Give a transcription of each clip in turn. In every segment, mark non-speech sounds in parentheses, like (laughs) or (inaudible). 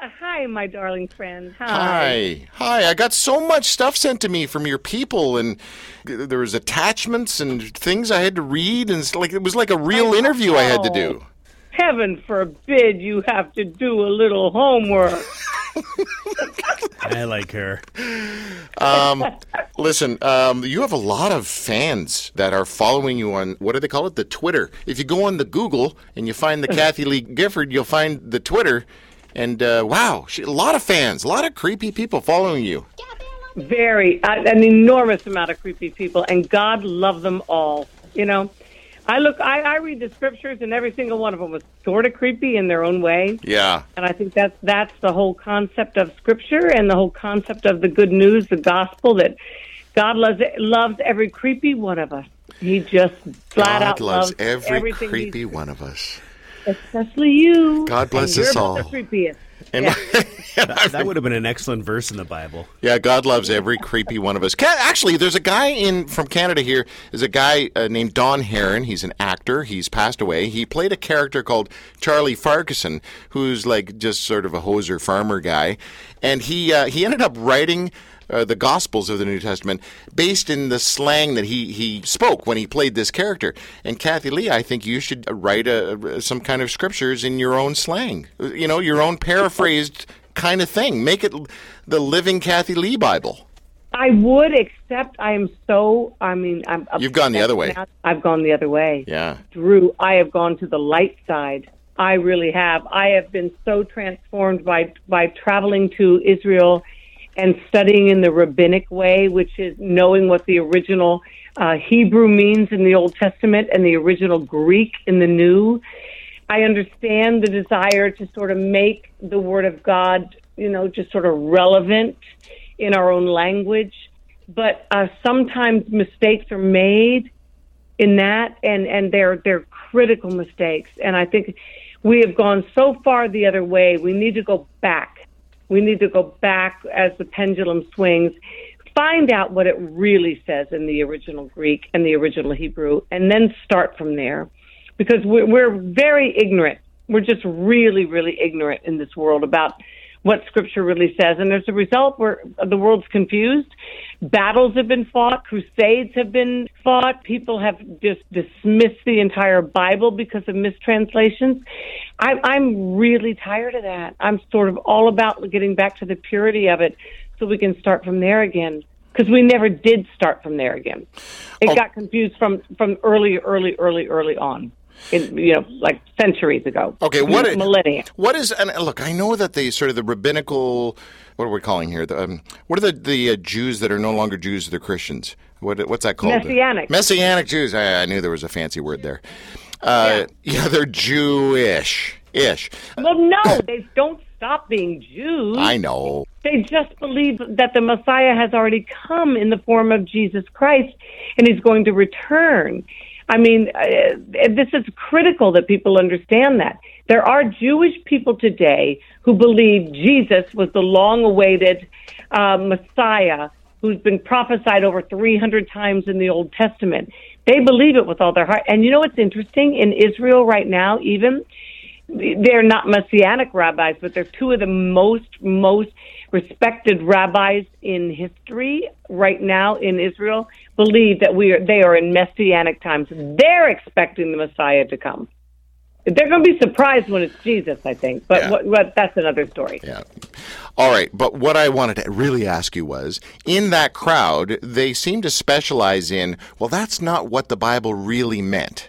uh, hi, my darling friend. Hi. Hi. Hi. I got so much stuff sent to me from your people, and there was attachments and things I had to read, and like it was like a real interview I had to do. Heaven forbid you have to do a little homework. (laughs) I like her. Um, listen, um, you have a lot of fans that are following you on what do they call it? The Twitter. If you go on the Google and you find the Kathie Lee Gifford, you'll find the Twitter. And uh, wow, she, a lot of fans, a lot of creepy people following you. Very, uh, an enormous amount of creepy people, and God love them all. You know, I look, I, I read the scriptures, and every single one of them was sort of creepy in their own way. Yeah. And I think that's that's the whole concept of Scripture and the whole concept of the good news, the gospel that God loves loves every creepy one of us. He just flat God out loves loves every creepy one of us. Especially you. God bless and us all. The creepiest. And Yeah. (laughs) That would have been an excellent verse in the Bible. Yeah, God loves every creepy one of us. Actually, there's a guy in from Canada here. There's a guy uh, named Don Harron. He's an actor. He's passed away. He played a character called Charlie Farquharson, who's like just sort of a hoser farmer guy, and he uh, he ended up writing. Uh, the Gospels of the New Testament, based in the slang that he, he spoke when he played this character. And Kathie Lee, I think you should write a, some kind of scriptures in your own slang, you know, your own paraphrased kind of thing. Make it the Living Kathie Lee Bible. I would, except I am so. I mean, I'm. You've gone the other way. now. I've gone the other way. Yeah. Drew, I have gone to the light side. I really have. I have been so transformed by by traveling to Israel and studying in the rabbinic way, which is knowing what the original uh, Hebrew means in the Old Testament and the original Greek in the New. I understand the desire to sort of make the Word of God, you know, just sort of relevant in our own language. But uh, sometimes mistakes are made in that, and and they're they're critical mistakes. And I think we have gone so far the other way. We need to go back. We need to go back as the pendulum swings. Find out what it really says in the original Greek and the original Hebrew, and then start from there. Because we're, we're very ignorant. We're just really, really ignorant in this world about what Scripture really says. And as a result, we're, the world's confused. Battles have been fought, crusades have been fought. People have just dismissed the entire Bible because of mistranslations. I, I'm really tired of that. I'm sort of all about getting back to the purity of it so we can start from there again. Because we never did start from there again. It Oh. got confused from, from early, early, early, early on. In, you know, like centuries ago. Okay, what millennia? What is and look? I know that the sort of the rabbinical. What are we calling here? The, um, what are the the uh, Jews that are no longer Jews? They're Christians. What what's that called? Messianic. Messianic Jews. I, I knew there was a fancy word there. Uh, yeah. they're Jewish ish. Well, no, they don't stop being Jews. I know. They just believe that the Messiah has already come in the form of Jesus Christ and he's going to return. I mean, uh, this is critical that people understand that. There are Jewish people today who believe Jesus was the long awaited uh, Messiah who's been prophesied over 300 times in the Old Testament. They believe it with all their heart. And you know what's interesting? In Israel right now, even, they're not messianic rabbis, but they're two of the most most respected rabbis in history right now in Israel. Believe that we are they are in messianic times. They're expecting the Messiah to come. They're going to be surprised when it's Jesus, I think. But Yeah. what, what, that's another story. Yeah. All right, but what I wanted to really ask you was in that crowd, they seem to specialize in, well, that's not what the Bible really meant.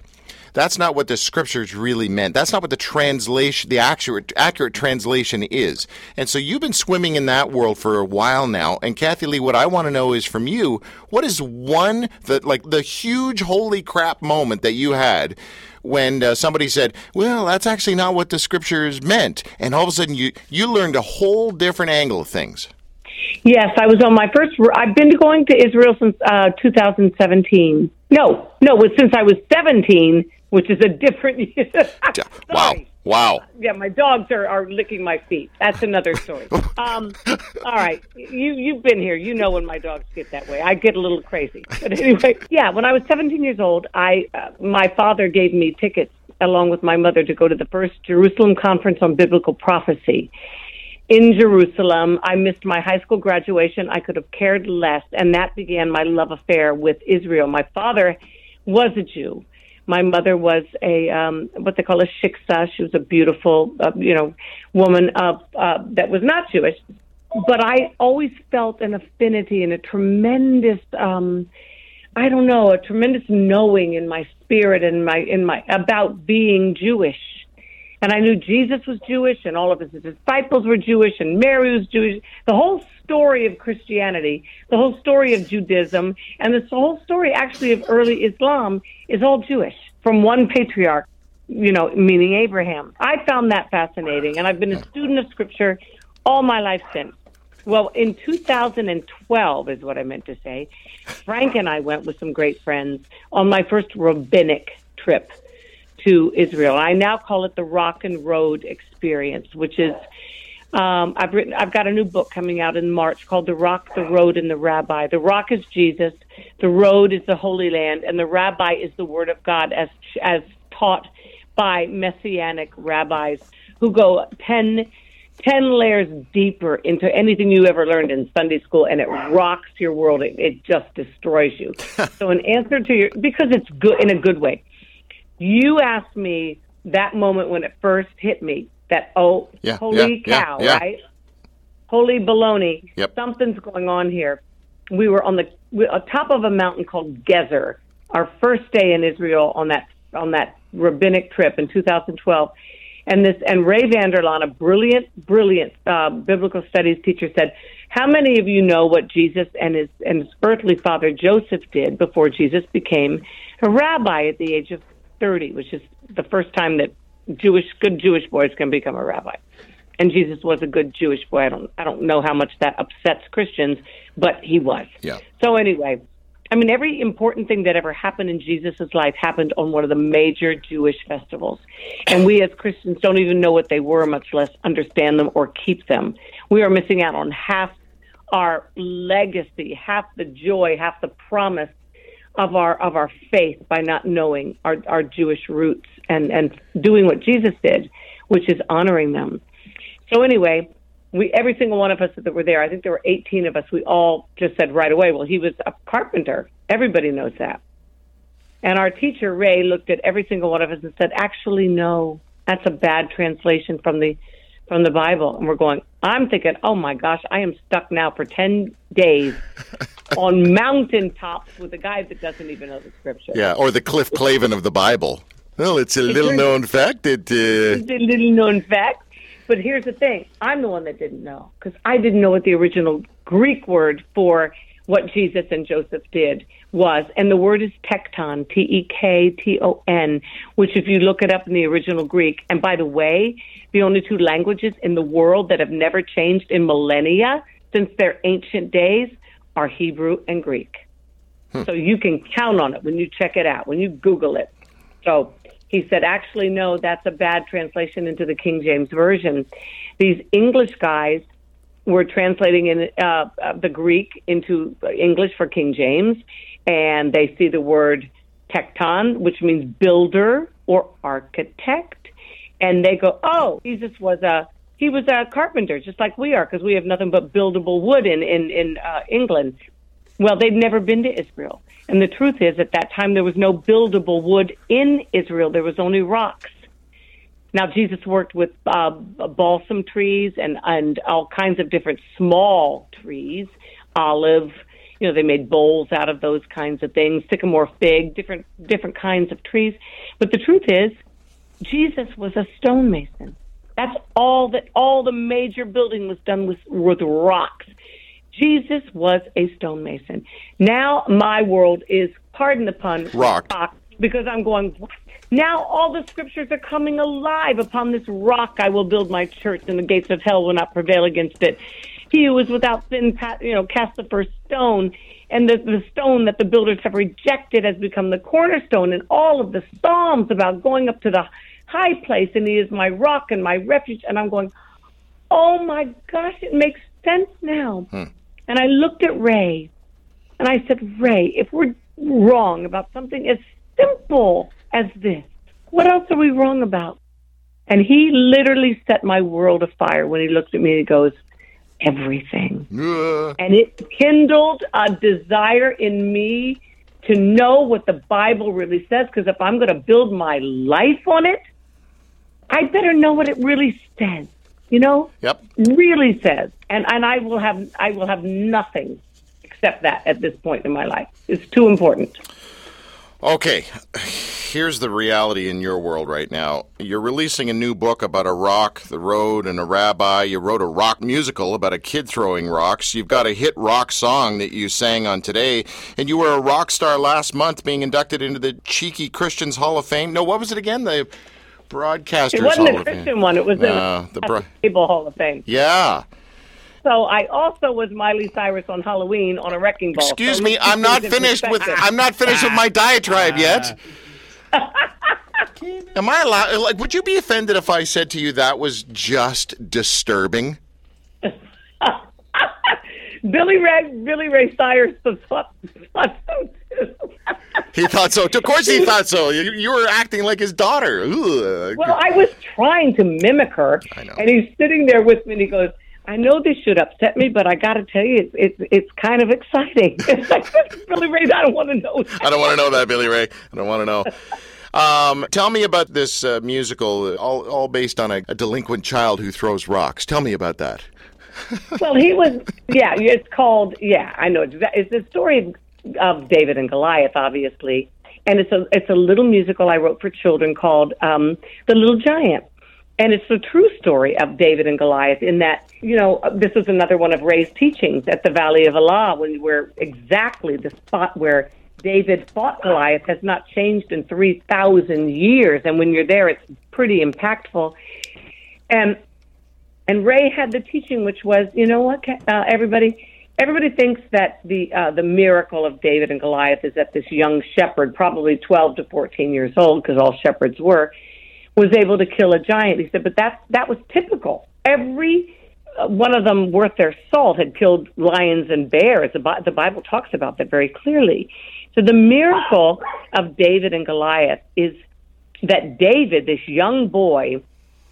That's not what the scriptures really meant. That's not what the translation, the accurate, accurate translation is. And so you've been swimming in that world for a while now. And Kathie Lee, what I want to know is from you, what is one, the, like the huge holy crap moment that you had when uh, somebody said, "Well, that's actually not what the scriptures meant," and all of a sudden you you learned a whole different angle of things. Yes, I was on my first. I've been going to Israel since uh, 2017. No, no, since I was 17, which is a different. (laughs) Wow, wow. Yeah, my dogs are, are licking my feet. That's another story. (laughs) Um, all right, you you've been here. You know when my dogs get that way. I get a little crazy. But anyway, yeah. When I was 17 years old, I uh, my father gave me tickets along with my mother to go to the first Jerusalem conference on biblical prophecy. in Jerusalem. I missed my high school graduation. I could have cared less. And that began my love affair with Israel. My father was a Jew. My mother was a um, what they call a shiksa. She was a beautiful, uh, you know, woman of uh, that was not Jewish. But I always felt an affinity and a tremendous, um, I don't know, a tremendous knowing in my spirit and my in my about being Jewish and I knew Jesus was Jewish and all of his disciples were Jewish and Mary was Jewish. The whole story of Christianity, the whole story of Judaism, and the whole story actually of early Islam is all Jewish from one patriarch, you know, meaning Abraham. I found that fascinating and I've been a student of scripture all my life since. Well, in 2012 is what I meant to say. Frank and I went with some great friends on my first rabbinic trip to Israel. I now call it the Rock and Road Experience, which is um, I've written. I've got a new book coming out in March called "The Rock, the Road, and the Rabbi." The rock is Jesus, the road is the Holy Land, and the Rabbi is the Word of God, as as taught by messianic rabbis who go ten 10 layers deeper into anything you ever learned in Sunday school and it rocks your world. It, it just destroys you. (laughs) so, in answer to your, because it's good in a good way, you asked me that moment when it first hit me that oh yeah, holy yeah, cow yeah, right? Holy baloney. Yep. something's going on here. We were on the we, on top of a mountain called Gezer our first day in Israel on that on that rabbinic trip in 2012 and this and Ray Vander Laan a brilliant brilliant uh, biblical studies teacher said how many of you know what Jesus and his and his earthly father Joseph did before Jesus became a rabbi at the age of 30, which is the first time that Jewish good Jewish boys can become a rabbi. And Jesus was a good Jewish boy. I don't I don't know how much that upsets Christians, but he was. Yeah. So anyway, I mean every important thing that ever happened in Jesus' life happened on one of the major Jewish festivals. And we as Christians don't even know what they were, much less understand them or keep them. We are missing out on half our legacy, half the joy, half the promise of our of our faith by not knowing our, our Jewish roots and, and doing what Jesus did, which is honoring them. So anyway, we every single one of us that were there, I think there were 18 of us, we all just said right away, well, he was a carpenter. Everybody knows that. And our teacher Ray looked at every single one of us and said, "Actually, no, that's a bad translation from the from the Bible." And we're going, I'm thinking, "Oh my gosh, I am stuck now for 10 days on mountaintops with a guy that doesn't even know the scripture." Yeah, or the Cliff Clavin of the Bible. Well, it's a little known fact that uh, It's a little known fact. But here's the thing I'm the one that didn't know because I didn't know what the original Greek word for what Jesus and Joseph did was. And the word is tekton, T E K T O N, which, if you look it up in the original Greek, and by the way, the only two languages in the world that have never changed in millennia since their ancient days are Hebrew and Greek. So you can count on it when you check it out, when you Google it. So he said, actually, no, that's a bad translation into the King James Version. These English guys were translating in uh, uh, the Greek into English for King James, and they see the word tekton, which means builder or architect, and they go, "Oh, Jesus was a he was a carpenter, just like we are, because we have nothing but buildable wood in in in uh, England." Well, they'd never been to Israel. And the truth is, at that time, there was no buildable wood in Israel. There was only rocks. Now, Jesus worked with uh, balsam trees and, and all kinds of different small trees, olive, you know, they made bowls out of those kinds of things, sycamore fig, different, different kinds of trees. But the truth is, Jesus was a stonemason. That's all that all the major building was done with, with rocks. Jesus was a stonemason. Now my world is, pardon the pun, Rocked. rock, because I'm going, what? Now all the scriptures are coming alive. Upon this rock I will build my church, and the gates of hell will not prevail against it. He who is without sin, you know, cast the first stone, and the, the stone that the builders have rejected has become the cornerstone. And all of the psalms about going up to the high place, and He is my rock and my refuge. And I'm going, oh my gosh, it makes sense now. And I looked at Ray and I said, Ray, if we're wrong about something as simple as this, what else are we wrong about? And he literally set my world afire when he looked at me and he goes, everything. Uh, And it kindled a desire in me to know what the Bible really says. Because if I'm going to build my life on it, I better know what it really says. You know, yep. really says. And and I will have I will have nothing except that at this point in my life. It's too important. Okay, here's the reality in your world right now. You're releasing a new book about a rock, the road, and a rabbi. You wrote a rock musical about a kid throwing rocks. You've got a hit rock song that you sang on today, and you were a rock star last month, being inducted into the Cheeky Christians Hall of Fame. No, what was it again? The Broadcasters It wasn't Hall a. Christian one. It was Uh, in the the bro- Cable Hall of Fame. Yeah. So I also was Miley Cyrus on Halloween on a wrecking ball. Excuse So me, I'm not finished with. I'm not finished with my diatribe yet. (laughs) Am I allowed? Like, would you be offended if I said to you that was just disturbing? (laughs) Billy Ray Billy Ray Cyrus thought, thought so too. He thought so. Of course, he (laughs) thought so. You, you were acting like his daughter. Ugh. Well, I was trying to mimic her, I know. and he's sitting there with me, and he goes, "I know this should upset me, but I got to tell you, it's it's it's kind of exciting." (laughs) Billy Ray, I don't want to know. That. I don't want to know that, Billy Ray. I don't want to know. (laughs) Um, tell me about this uh, musical, all, all based on a, a delinquent child who throws rocks. Tell me about that. Well, he was, yeah. It's called, yeah. I know. It's, it's the story of David and Goliath, obviously, and it's a it's a little musical I wrote for children called um, The Little Giant. And it's the true story of David and Goliath in that, you know, this is another one of Ray's teachings at the Valley of Elah, when where exactly the spot where David fought Goliath has not changed in 3,000 years. And when you're there, it's pretty impactful. And and Ray had the teaching, which was, you know what, uh, everybody, everybody thinks that the uh, the miracle of David and Goliath is that this young shepherd, probably 12 to 14 years old, because all shepherds were, was able to kill a giant. He said, but that that was typical. Every uh, one of them worth their salt had killed lions and bears. The, the Bible talks about that very clearly. So the miracle of David and Goliath is that David, this young boy,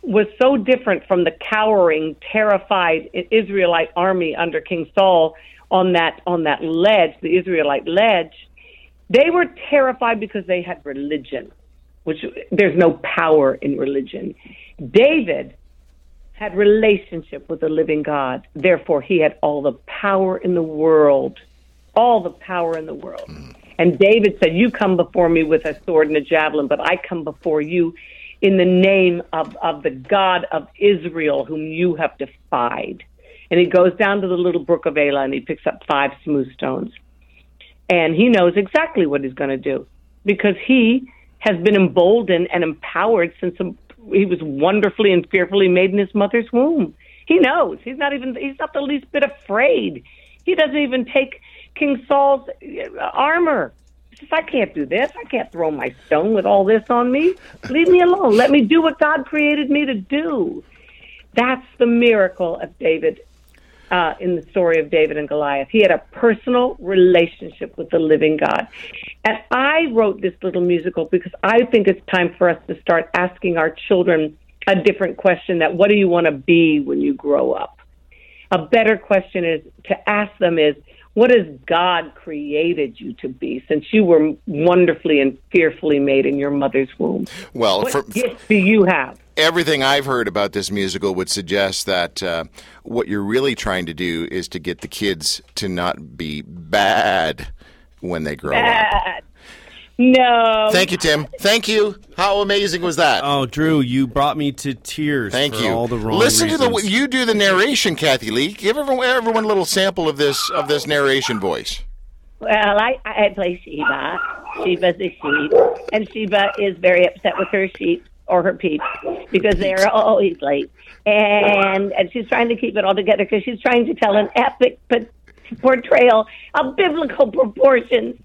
was so different from the cowering, terrified Israelite army under King Saul on that on that ledge, the Israelite ledge. They were terrified because they had religion, which there's no power in religion. David had relationship with the living God. Therefore, he had all the power in the world, all the power in the world. Mm. And David said, "You come before me with a sword and a javelin, but I come before you in the name of, of the God of Israel, whom you have defied. And he goes down to the little brook of Elah and he picks up five smooth stones. And he knows exactly what he's going to do because he has been emboldened and empowered since he was wonderfully and fearfully made in his mother's womb. He knows. He's not even, he's not the least bit afraid. He doesn't even take King Saul's armor. Says, I can't do this. I can't throw my stone with all this on me. Leave me alone. Let me do what God created me to do. That's the miracle of David uh, in the story of David and Goliath. He had a personal relationship with the living God. And I wrote this little musical because I think it's time for us to start asking our children a different question that what do you want to be when you grow up? A better question is to ask them is what has God created you to be since you were wonderfully and fearfully made in your mother's womb? Well, What for, gifts do you have? everything I've heard about this musical would suggest that uh, what you're really trying to do is to get the kids to not be bad when they grow up. Bad. No. Thank you, Tim. Thank you. How amazing was that? Oh, Drew, you brought me to tears. Thank for you. All the wrong Listen to the you do the narration, Kathie Lee. Give everyone, everyone a little sample of this of this narration voice. Well, I, I play Sheba. Sheba's a sheep, and Sheba is very upset with her sheep or her peeps because they're always late, and and she's trying to keep it all together because she's trying to tell an epic p- portrayal of biblical proportions,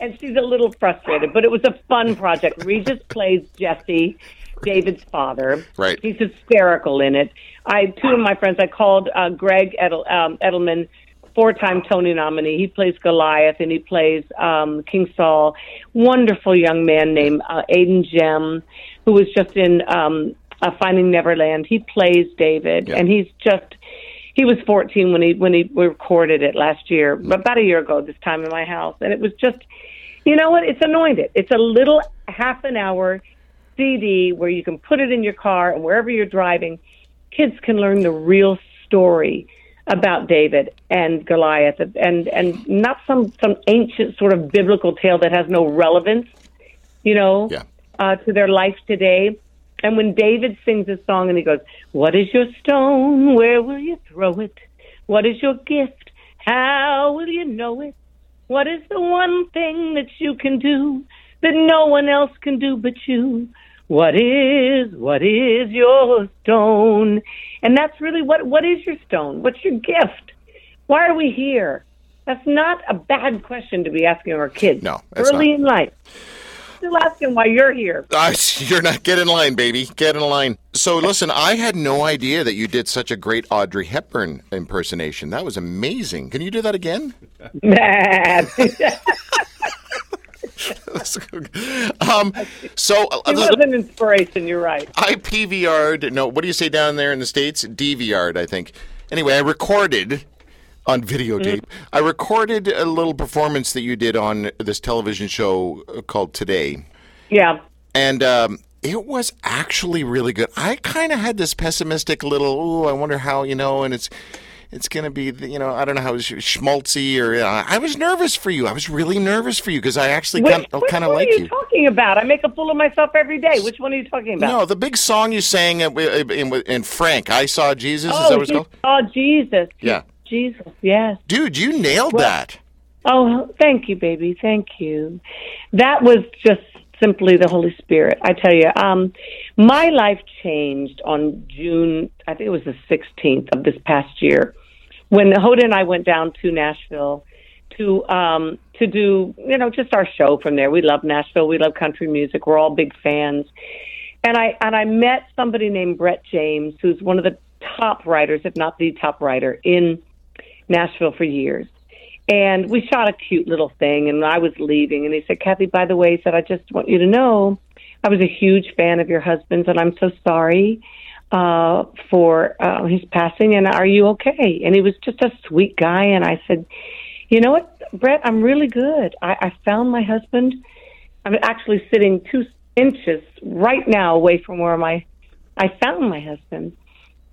and she's a little frustrated. But it was a fun project. Regis plays Jesse. David's father. Right. He's hysterical in it. I two of my friends. I called uh, Greg Edel, um, Edelman, four-time Tony nominee. He plays Goliath and he plays um, King Saul. Wonderful young man named uh, Aidan Gemme, who was just in um, uh, Finding Neverland. He plays David, Yeah. and he's just. He was 14 when he when he recorded it last year, about a year ago this time in my house, and it was just, you know what? It's anointed. It's a little half an hour CD where you can put it in your car and wherever you're driving, kids can learn the real story about David and Goliath and and not some some ancient sort of biblical tale that has no relevance, you know, Yeah. uh, to their life today. And when David sings this song and he goes, "What is your stone? Where will you throw it? What is your gift? How will you know it? What is the one thing that you can do that no one else can do but you? What is, what is your stone? And that's really what, what is your stone? What's your gift? Why are we here? That's not a bad question to be asking our kids. No, Early not. in life. Still asking why you're here. (laughs) Uh, you're not get in line, baby. Get in line. So listen, I had no idea that you did such a great Audrey Hepburn impersonation. That was amazing. Can you do that again? (laughs) Um, so uh, it was an inspiration, you're right. I PVR'd. No, what do you say down there in the states? DVR'd, I think. Anyway, I recorded on videotape. I recorded a little performance that you did on this television show uh, called Today. Yeah. and um, it was actually really good. I kind of had this pessimistic little, oh, I wonder how you know, and it's it's going to be, you know, I don't know how schmaltzy or uh, I was nervous for you. I was really nervous for you because I actually kind of which kind of one like are you, you. talking about? I make a fool of myself every day. Which one are you talking about? No, the big song you sang in, in, in Frank, I saw Jesus. is that oh, what it's called? saw Jesus. Yeah. Jesus, yes. Dude, you nailed that. Oh, thank you, baby. Thank you. That was just simply the Holy Spirit. I tell you, um, my life changed on June, I think it was the 16th of this past year, when Hoda and I went down to Nashville to um, to do, you know, just our show from there. We love Nashville. We love country music. We're all big fans. And I and I met somebody named Brett James, who's one of the top writers, if not the top writer, in Nashville for years. And we shot a cute little thing, and I was leaving, and he said, "Kathie, by the way," he said, "I just want you to know, I was a huge fan of your husband's, and I'm so sorry uh, for uh, his passing. And are you okay?" And he was just a sweet guy, and I said, "You know what, Brett? I'm really good. I, I found my husband. I'm actually sitting two inches right now away from where my I found my husband."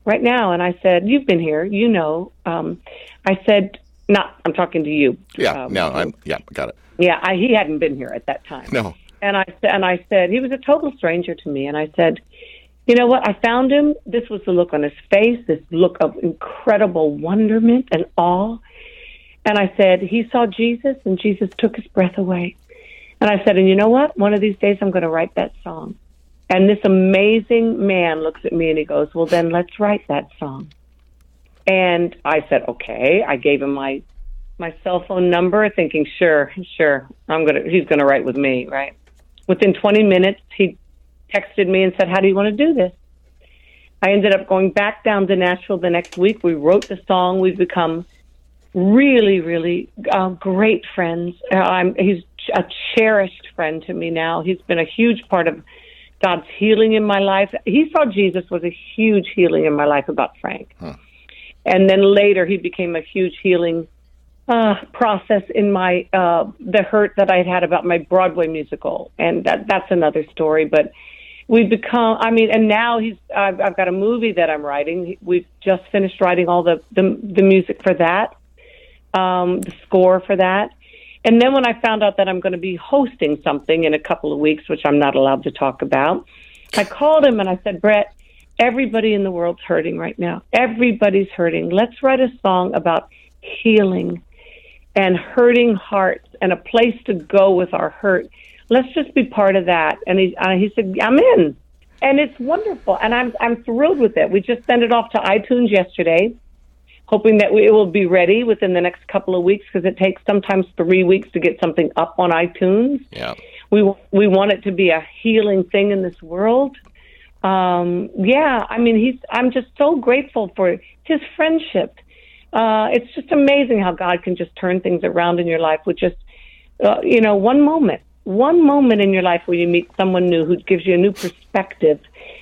Right now. And I said, You've been here, you know. Um, I said, Not, I'm talking to you. Yeah, Um, no, I'm, yeah, got it. Yeah, I, he hadn't been here at that time. No. And I said, and I said, he was a total stranger to me. And I said, you know what? I found him. This was the look on his face, this look of incredible wonderment and awe. And I said, he saw Jesus, and Jesus took his breath away. And I said, and you know what? One of these days, I'm going to write that song. And this amazing man looks at me and he goes, well, then let's write that song. And I said, okay. I gave him my my cell phone number, thinking, sure, sure, I'm gonna, he's gonna write with me, right? Within 20 minutes, he texted me and said, "How do you want to do this?" I ended up going back down to Nashville the next week. We wrote the song. We've become really, really uh, great friends. Uh, he's a cherished friend to me now. He's been a huge part of God's healing in my life. He saw Jesus was a huge healing in my life about Frank. And then later he became a huge healing uh, process in my uh, the hurt that I had had about my Broadway musical, and that that's another story. But we've become, I mean, and now he's I've, I've got a movie that I'm writing. We've just finished writing all the the, the music for that, um, the score for that. And then when I found out that I'm going to be hosting something in a couple of weeks, which I'm not allowed to talk about, I called him and I said, Brett, everybody in the world's hurting right now. Everybody's hurting. Let's write a song about healing and hurting hearts and a place to go with our hurt. Let's just be part of that. And he, uh, he said, I'm in. And it's wonderful. And I'm, I'm thrilled with it. We just sent it off to iTunes yesterday, hoping that we, it will be ready within the next couple of weeks because it takes sometimes three weeks to get something up on iTunes. Yeah. We, we want it to be a healing thing in this world. Um, yeah, I mean, he's, I'm just so grateful for his friendship uh, it's just amazing how God can just turn things around in your life with just, uh, you know, one moment, one moment in your life where you meet someone new who gives you a new perspective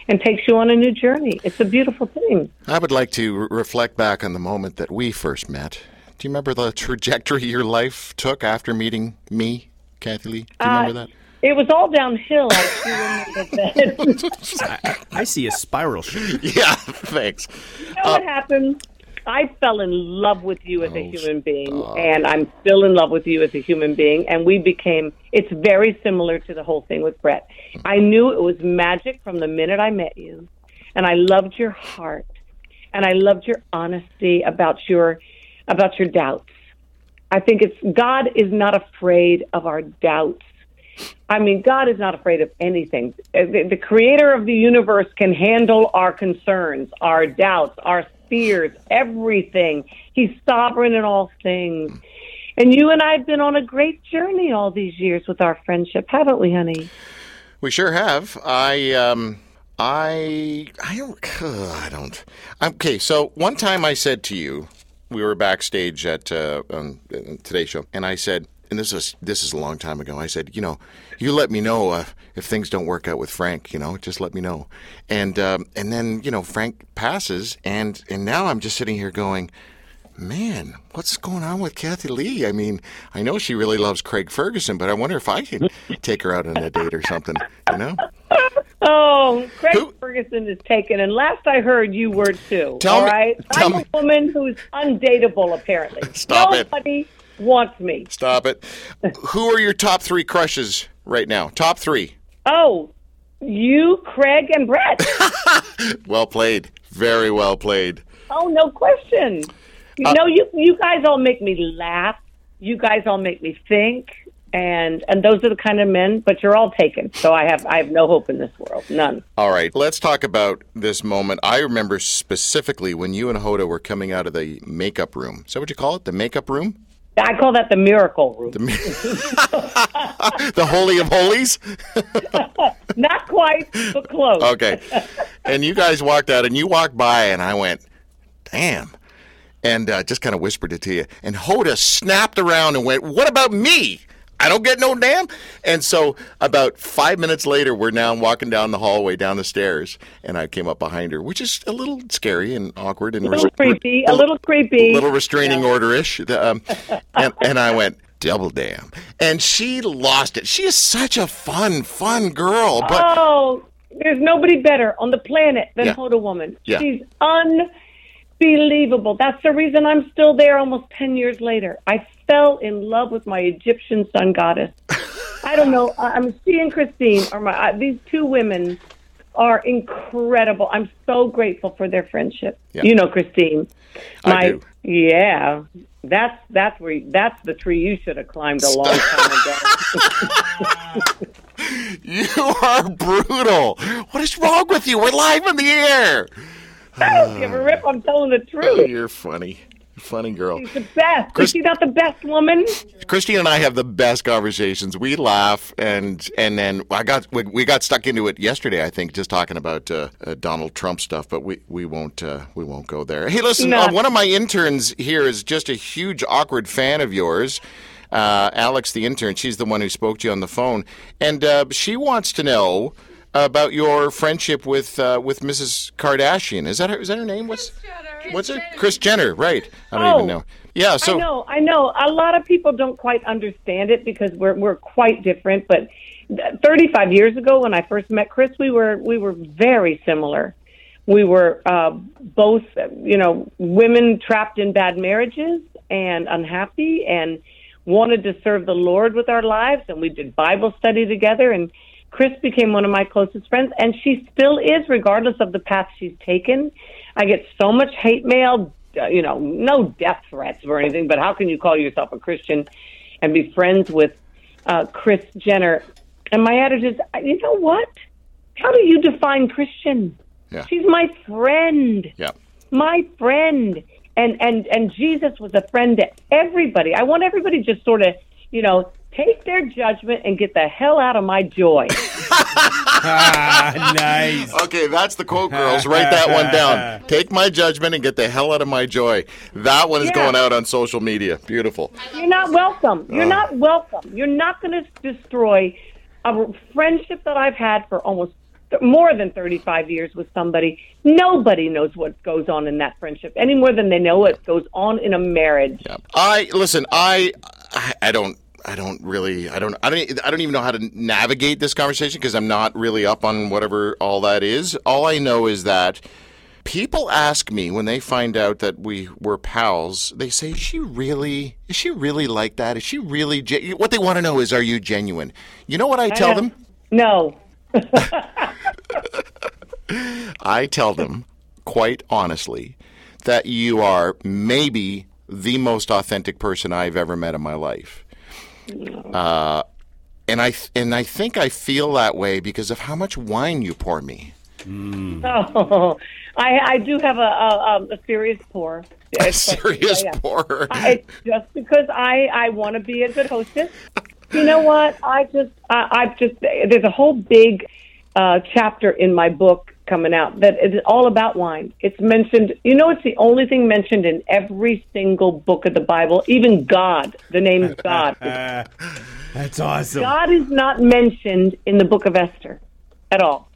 and takes you on a new journey. It's a beautiful thing. I would like to re- reflect back on the moment that we first met. Do you remember the trajectory your life took after meeting me, Kathie Lee? Do you Uh, remember that? It was all downhill. I remember that. I, (laughs) I see a spiral shape. (laughs) Yeah, thanks. You know what happened? I fell in love with you as a Oh, human being, and I'm still in love with you as a human being. And we became, it's very similar to the whole thing with Brett. I knew it was magic from the minute I met you, and I loved your heart, and I loved your honesty about your, about your doubts. I think it's, God is not afraid of our doubts. I mean, God is not afraid of anything. The, the creator of the universe can handle our concerns, our doubts, our fears, everything. He's sovereign in all things. And you and I have been on a great journey all these years with our friendship, haven't we, honey? We sure have. I um I I don't I don't. Okay, so one time I said to you, we were backstage at uh, on uh, Today Show, and I said, and this is this is a long time ago. I said, you know, you let me know uh, if things don't work out with Frank. You know, just let me know. And um, and then you know Frank passes, and and now I'm just sitting here going. Man, what's going on with Kathie Lee? I mean, I know she really loves Craig Ferguson, but I wonder if I can take her out on a date or something, you know? (laughs) Oh, Craig Who- Ferguson is taken, and last I heard, you were too. Tell all me- right? I'm me- a woman who's undateable, apparently. (laughs) Stop it. Wants me. Stop it. (laughs) Who are your top three crushes right now? Top three. Oh, you, Craig, and Brett. (laughs) Well played. Very well played. Oh, no question. You Uh, know, you you guys all make me laugh. You guys all make me think, and and those are the kind of men. But you're all taken, so I have I have no hope in this world, none. All right, let's talk about this moment. I remember specifically when you and Hoda were coming out of the makeup room. Is that what you call it? The makeup room? I call that the miracle room. The (laughs) Holy of Holies? (laughs) Not quite, but close. Okay. And you guys walked out, and you walked by, and I went, damn. And uh, just kind of whispered it to you. And Hoda snapped around and went, What about me? I don't get no damn. And so about five minutes later, we're now walking down the hallway, down the stairs, and I came up behind her, which is a little scary and awkward and A little creepy. A little creepy. A little restraining order-ish. The, Um, (laughs) and, and I went, double damn. And she lost it. She is such a fun, fun girl. But Oh, there's nobody better on the planet than Yeah. Hoda Woman. Yeah. She's unbelievable. That's the reason I'm still there almost 10 years later. I fell in love with my Egyptian sun goddess. I don't know. I- I'm she and Christine are my uh, these two women are incredible. I'm so grateful for their friendship. Yeah. You know Christine. I do. yeah. That's that's where that's the tree you should have climbed a long (laughs) time ago. You are brutal. What is wrong with you? We're live in the air. I don't give a rip. I'm telling the Oh, truth. you're funny. Funny girl. She's the best. Chris- Is she not the best woman? Christine and I have the best conversations. We laugh, and and then I got we, we got stuck into it yesterday. I think just talking about uh, uh, Donald Trump stuff, but we we won't uh, we won't go there. Hey, listen, No. uh, one of my interns here is just a huge awkward fan of yours. Uh, Alex, the intern, she's the one who spoke to you on the phone, and uh, she wants to know about your friendship with uh, with Mrs. Kardashian. Is that her? Is that her name? What's what's it? Kris Jenner, right? I don't Oh. even know. Yeah. So I know, I know. A lot of people don't quite understand it because we're we're quite different. But 35 years ago, when I first met Kris, we were we were very similar. We were uh, both, you know, women trapped in bad marriages and unhappy, and wanted to serve the Lord with our lives. And we did Bible study together. And Kris became one of my closest friends, and she still is, regardless of the path she's taken. I get so much hate mail, uh, you know, no death threats or anything, but how can you call yourself a Christian and be friends with uh, Kris Jenner? And my attitude is, you know what? How do you define Christian? Yeah. She's my friend yeah. my friend and and and jesus was a friend to everybody i want everybody just sort of you know take their judgment and get the hell out of my joy ah, nice. (laughs) Okay, that's the quote, girls. Write that one down. (laughs) Take my judgment and get the hell out of my joy. That one is Yeah. going out on social media. Beautiful. you're not welcome you're not welcome you're not going to destroy a friendship that i've had for almost th- more than 35 years with somebody, nobody knows what goes on in that friendship any more than they know what goes on in a marriage. Yeah. I listen. I I don't. I don't really. I don't. I don't. I don't even know how to navigate this conversation because I'm not really up on whatever all that is. All I know is that people ask me when they find out that we were pals. They say, "Is she really? Is she really like that? Is she really?" Ge-? What they want to know is, "Are you genuine?" You know what I tell uh, them? No. (laughs) I tell them quite honestly that you are maybe the most authentic person I've ever met in my life. Uh, and I and I think I feel that way because of how much wine you pour me. Oh, (laughs) I, I do have a, a, um, a serious pour. (laughs) A serious Yeah, yeah. pour. I- just because I, I want to be a good hostess. You know what? I just, I, I've just, there's a whole big uh, chapter in my book coming out that is all about wine. It's mentioned, you know, it's the only thing mentioned in every single book of the Bible, even God, the name God. (laughs) That's awesome. God is not mentioned in the book of Esther at all.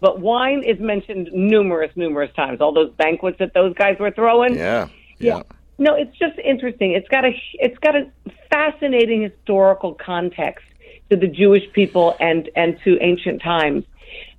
But wine is mentioned numerous, numerous times. All those banquets that those guys were throwing. Yeah. Yeah. Yeah. No, it's just interesting. It's got a it's got a fascinating historical context to the Jewish people and and to ancient times,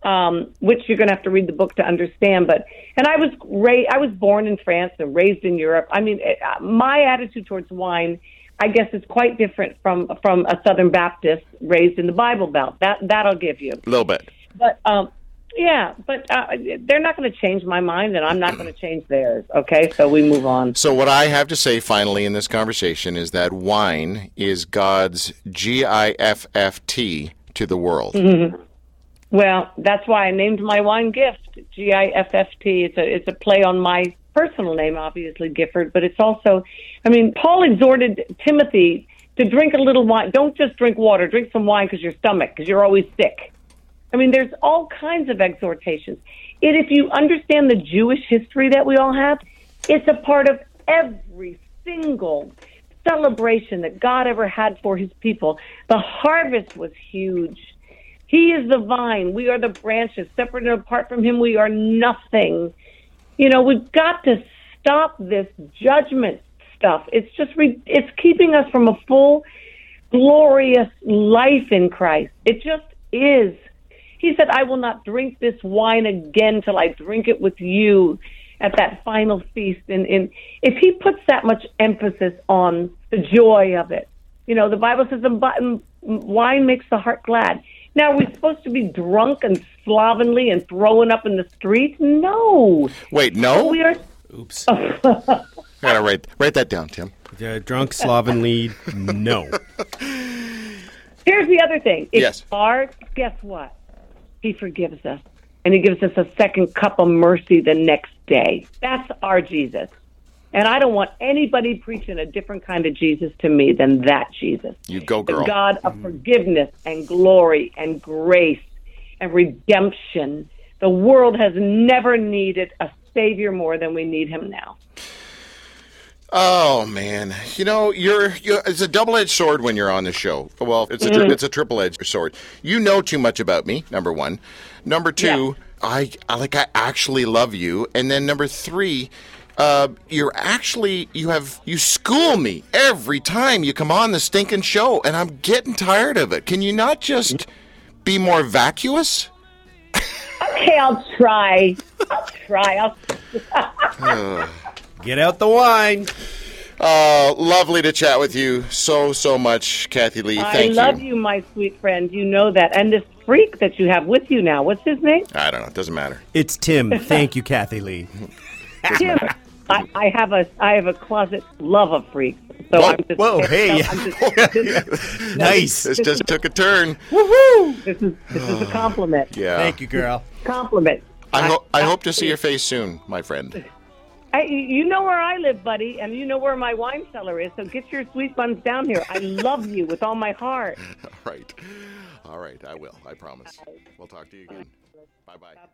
um, which you're going to have to read the book to understand. But and I was ra- I was born in France and raised in Europe. I mean, it, uh, my attitude towards wine, I guess, is quite different from from a Southern Baptist raised in the Bible Belt. That that I'll give you. A little bit. But um, yeah, but uh, they're not going to change my mind, and I'm not going to change theirs. Okay, so we move on. So what I have to say finally in this conversation is that wine is God's G I F F T to the world. Well, that's why I named my wine gift G I F F T. It's a it's a play on my personal name, obviously Gifford, but it's also, I mean, Paul exhorted Timothy to drink a little wine. Don't just drink water. Drink some wine because your stomach, because you're always sick. I mean, there's all kinds of exhortations. And if you understand the Jewish history that we all have, it's a part of every single celebration that God ever had for his people. The harvest was huge. He is the vine. We are the branches. Separate and apart from him, we are nothing. You know, we've got to stop this judgment stuff. It's just, re- it's keeping us from a full, glorious life in Christ. It just is. He said, I will not drink this wine again till I drink it with you at that final feast. And, and if he puts that much emphasis on the joy of it, you know, the Bible says the wine makes the heart glad. Now, we're we supposed to be drunk and slovenly and throwing up in the streets? No. Wait, no. We are. Oops. I (laughs) gotta write write that down, Tim. Uh, drunk slovenly, no. Here's the other thing. If Yes. you are, guess what? He forgives us. And he gives us a second cup of mercy the next day. That's our Jesus. And I don't want anybody preaching a different kind of Jesus to me than that Jesus. You go, girl. The. God of forgiveness and glory and grace and redemption. The world has never needed a Savior more than we need him now. Oh man, you know you're, you're it's a double-edged sword when you're on the show. Well, it's a tri- mm-hmm. it's a triple-edged sword. You know too much about me. Number one, number two, I, I like I actually love you, and then number three. Uh, you're actually you have you school me every time you come on the stinking show, and I'm getting tired of it. Can you not just be more vacuous? Okay, I'll try. I'll try. I'll (laughs) (sighs) Get out the wine. Oh, lovely to chat with you so so much, Kathie Lee. I Thank love you, my sweet friend. You know that. And this freak that you have with you now, what's his name? I don't know. It doesn't matter. It's Tim. (laughs) Thank you, Kathie Lee. Tim. I, I have a I have a closet love of freaks. So Whoa, I'm just whoa, hey. I'm just, (laughs) this, Nice. This just took a turn. Woohoo! this is this is a (sighs) compliment. Yeah. Thank you, girl. Compliment. I, ho- I hope to see your face soon, my friend. I, you know where I live, buddy, and you know where my wine cellar is. So get your sweet buns down here. I love you with all my heart. (laughs) All right. All right. I will. I promise. We'll talk to you again. Bye-bye. Bye-bye. Bye.